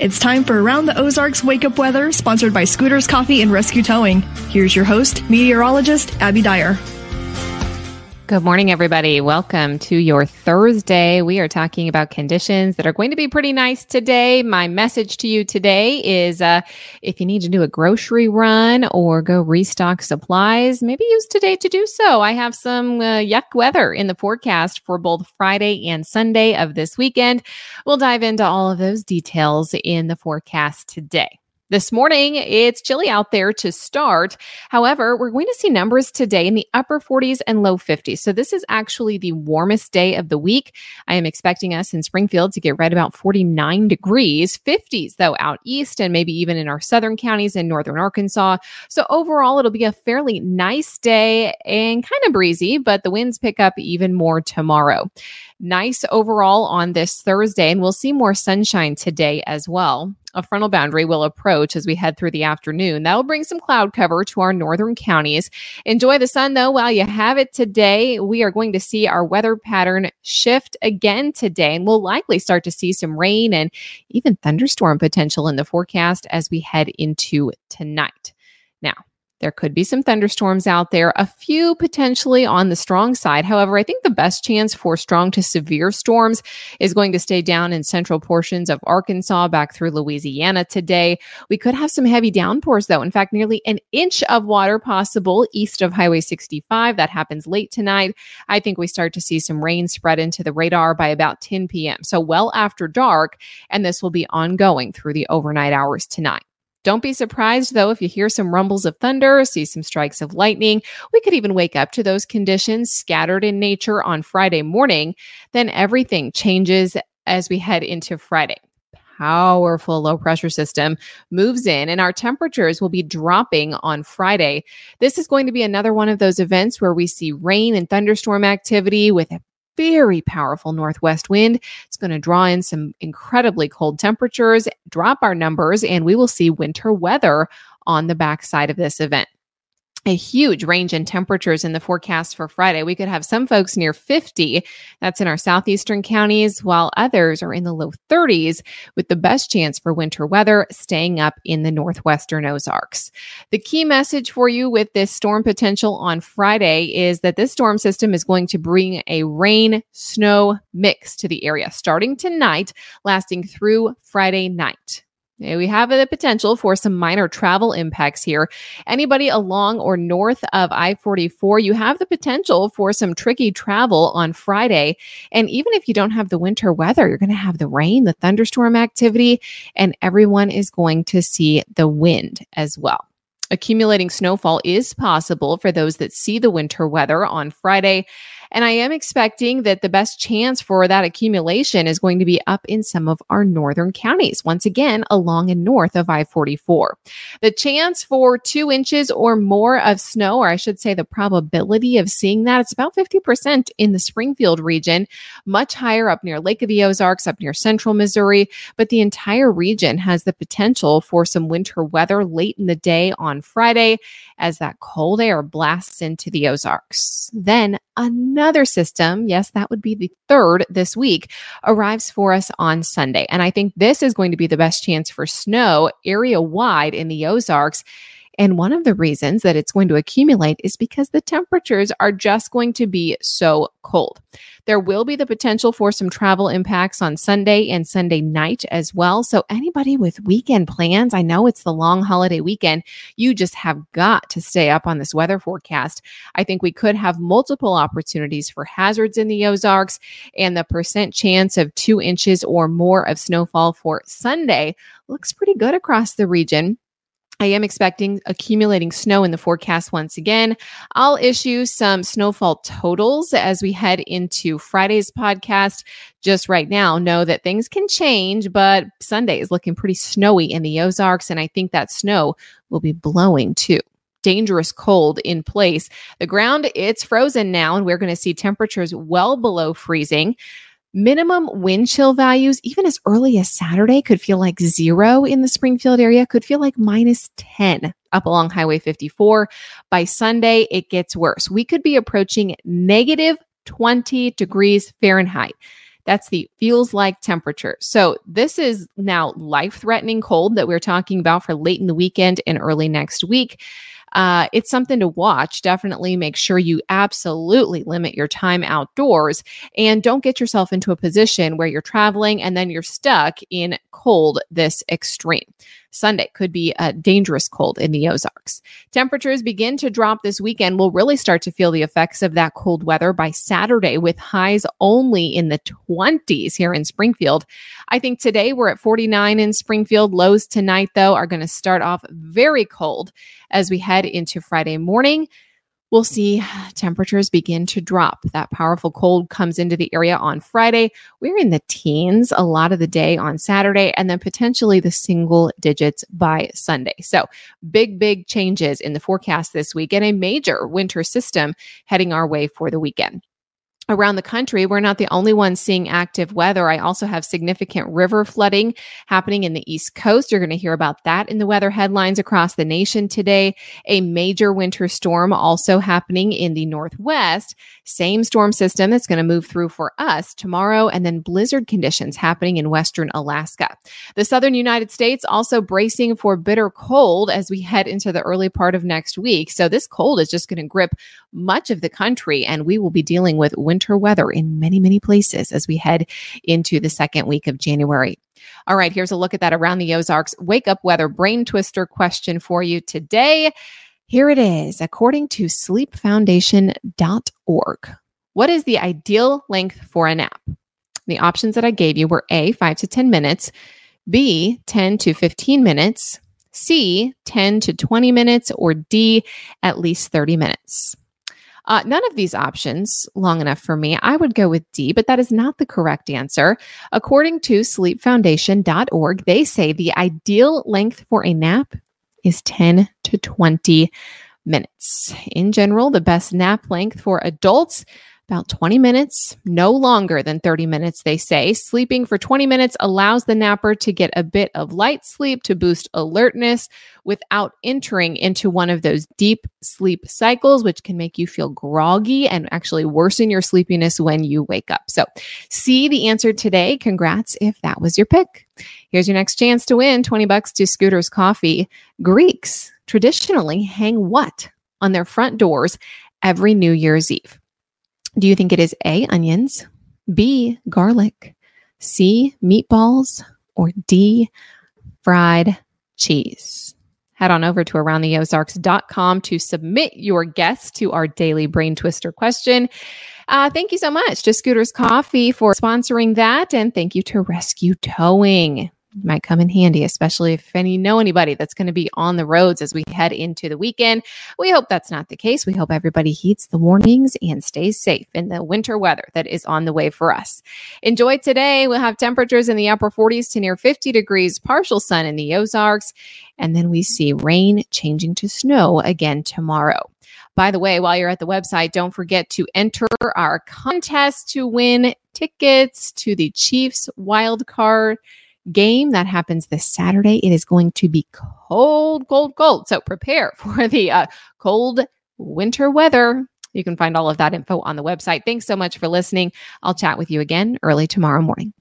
It's time for Around the Ozarks Wake Up Weather, sponsored by Scooters Coffee and Rescue Towing. Here's your host, meteorologist Abby Dyer. Good morning, everybody. Welcome to your Thursday. We are talking about conditions that are going to be pretty nice today. My message to you today is uh, if you need to do a grocery run or go restock supplies, maybe use today to do so. I have some uh, yuck weather in the forecast for both Friday and Sunday of this weekend. We'll dive into all of those details in the forecast today. This morning, it's chilly out there to start. However, we're going to see numbers today in the upper 40s and low 50s. So, this is actually the warmest day of the week. I am expecting us in Springfield to get right about 49 degrees, 50s though out east, and maybe even in our southern counties in northern Arkansas. So, overall, it'll be a fairly nice day and kind of breezy, but the winds pick up even more tomorrow. Nice overall on this Thursday, and we'll see more sunshine today as well a frontal boundary will approach as we head through the afternoon. That'll bring some cloud cover to our northern counties. Enjoy the sun though while you have it today. We are going to see our weather pattern shift again today, and we'll likely start to see some rain and even thunderstorm potential in the forecast as we head into tonight. Now, there could be some thunderstorms out there, a few potentially on the strong side. However, I think the best chance for strong to severe storms is going to stay down in central portions of Arkansas back through Louisiana today. We could have some heavy downpours, though. In fact, nearly an inch of water possible east of Highway 65. That happens late tonight. I think we start to see some rain spread into the radar by about 10 p.m. So, well after dark, and this will be ongoing through the overnight hours tonight. Don't be surprised, though, if you hear some rumbles of thunder, see some strikes of lightning. We could even wake up to those conditions scattered in nature on Friday morning. Then everything changes as we head into Friday. Powerful low pressure system moves in, and our temperatures will be dropping on Friday. This is going to be another one of those events where we see rain and thunderstorm activity with very powerful northwest wind. It's going to draw in some incredibly cold temperatures, drop our numbers, and we will see winter weather on the backside of this event a huge range in temperatures in the forecast for Friday. We could have some folks near 50. That's in our southeastern counties, while others are in the low 30s, with the best chance for winter weather staying up in the northwestern Ozarks. The key message for you with this storm potential on Friday is that this storm system is going to bring a rain snow mix to the area starting tonight, lasting through Friday night. We have the potential for some minor travel impacts here. Anybody along or north of I 44, you have the potential for some tricky travel on Friday. And even if you don't have the winter weather, you're going to have the rain, the thunderstorm activity, and everyone is going to see the wind as well. Accumulating snowfall is possible for those that see the winter weather on Friday. And I am expecting that the best chance for that accumulation is going to be up in some of our northern counties, once again, along and north of I 44. The chance for two inches or more of snow, or I should say the probability of seeing that, it's about 50% in the Springfield region, much higher up near Lake of the Ozarks, up near central Missouri. But the entire region has the potential for some winter weather late in the day on Friday as that cold air blasts into the Ozarks. Then another system, yes, that would be the third this week, arrives for us on Sunday. And I think this is going to be the best chance for snow area wide in the Ozarks. And one of the reasons that it's going to accumulate is because the temperatures are just going to be so cold. There will be the potential for some travel impacts on Sunday and Sunday night as well. So, anybody with weekend plans, I know it's the long holiday weekend, you just have got to stay up on this weather forecast. I think we could have multiple opportunities for hazards in the Ozarks, and the percent chance of two inches or more of snowfall for Sunday looks pretty good across the region. I am expecting accumulating snow in the forecast once again. I'll issue some snowfall totals as we head into Friday's podcast. Just right now, know that things can change, but Sunday is looking pretty snowy in the Ozarks, and I think that snow will be blowing too dangerous cold in place. The ground, it's frozen now, and we're going to see temperatures well below freezing. Minimum wind chill values, even as early as Saturday, could feel like zero in the Springfield area, could feel like minus 10 up along Highway 54. By Sunday, it gets worse. We could be approaching negative 20 degrees Fahrenheit. That's the feels like temperature. So, this is now life threatening cold that we're talking about for late in the weekend and early next week uh, it's something to watch. Definitely make sure you absolutely limit your time outdoors and don't get yourself into a position where you're traveling and then you're stuck in cold this extreme. Sunday could be a dangerous cold in the Ozarks. Temperatures begin to drop this weekend. We'll really start to feel the effects of that cold weather by Saturday with highs only in the 20s here in Springfield. I think today we're at 49 in Springfield. Lows tonight, though, are going to start off very cold as we head into Friday morning we'll see temperatures begin to drop. That powerful cold comes into the area on Friday. We're in the teens a lot of the day on Saturday, and then potentially the single digits by Sunday. So, big, big changes in the forecast this week and a major winter system heading our way for the weekend around the country. We're not the only ones seeing active weather. I also have significant river flooding happening in the East Coast. You're going to hear about that in the weather headlines across the nation today. A major winter storm also happening in the Northwest. Same storm system that's going to move through for us tomorrow, and then blizzard conditions happening in Western Alaska. The Southern United States also bracing for bitter cold as we head into the early part of next week. So this cold is just going to grip much of the country, and we will be dealing with winter winter weather in many, many places as we head into the second week of January. All right, here's a look at that around the Ozarks wake up weather brain twister question for you today. Here it is. According to sleepfoundation.org, what is the ideal length for a nap? The options that I gave you were A, 5 to 10 minutes, B, 10 to 15 minutes, C, 10 to 20 minutes, or D, at least 30 minutes. Uh, none of these options long enough for me. I would go with D, but that is not the correct answer. According to sleepfoundation.org, they say the ideal length for a nap is 10 to 20 minutes. In general, the best nap length for adults about 20 minutes, no longer than 30 minutes, they say. Sleeping for 20 minutes allows the napper to get a bit of light sleep to boost alertness without entering into one of those deep sleep cycles, which can make you feel groggy and actually worsen your sleepiness when you wake up. So, see the answer today. Congrats if that was your pick. Here's your next chance to win 20 bucks to Scooter's Coffee. Greeks traditionally hang what on their front doors every New Year's Eve? Do you think it is A, onions, B, garlic, C, meatballs, or D, fried cheese? Head on over to aroundtheozarks.com to submit your guess to our daily brain twister question. Uh, thank you so much to Scooters Coffee for sponsoring that. And thank you to Rescue Towing might come in handy, especially if any know anybody that's going to be on the roads as we head into the weekend. We hope that's not the case. We hope everybody heeds the warnings and stays safe in the winter weather that is on the way for us. Enjoy today. We'll have temperatures in the upper 40s to near 50 degrees, partial sun in the Ozarks, and then we see rain changing to snow again tomorrow. By the way, while you're at the website, don't forget to enter our contest to win tickets to the Chiefs wild card game that happens this Saturday. It is going to be cold, cold, cold. So prepare for the uh, cold winter weather. You can find all of that info on the website. Thanks so much for listening. I'll chat with you again early tomorrow morning.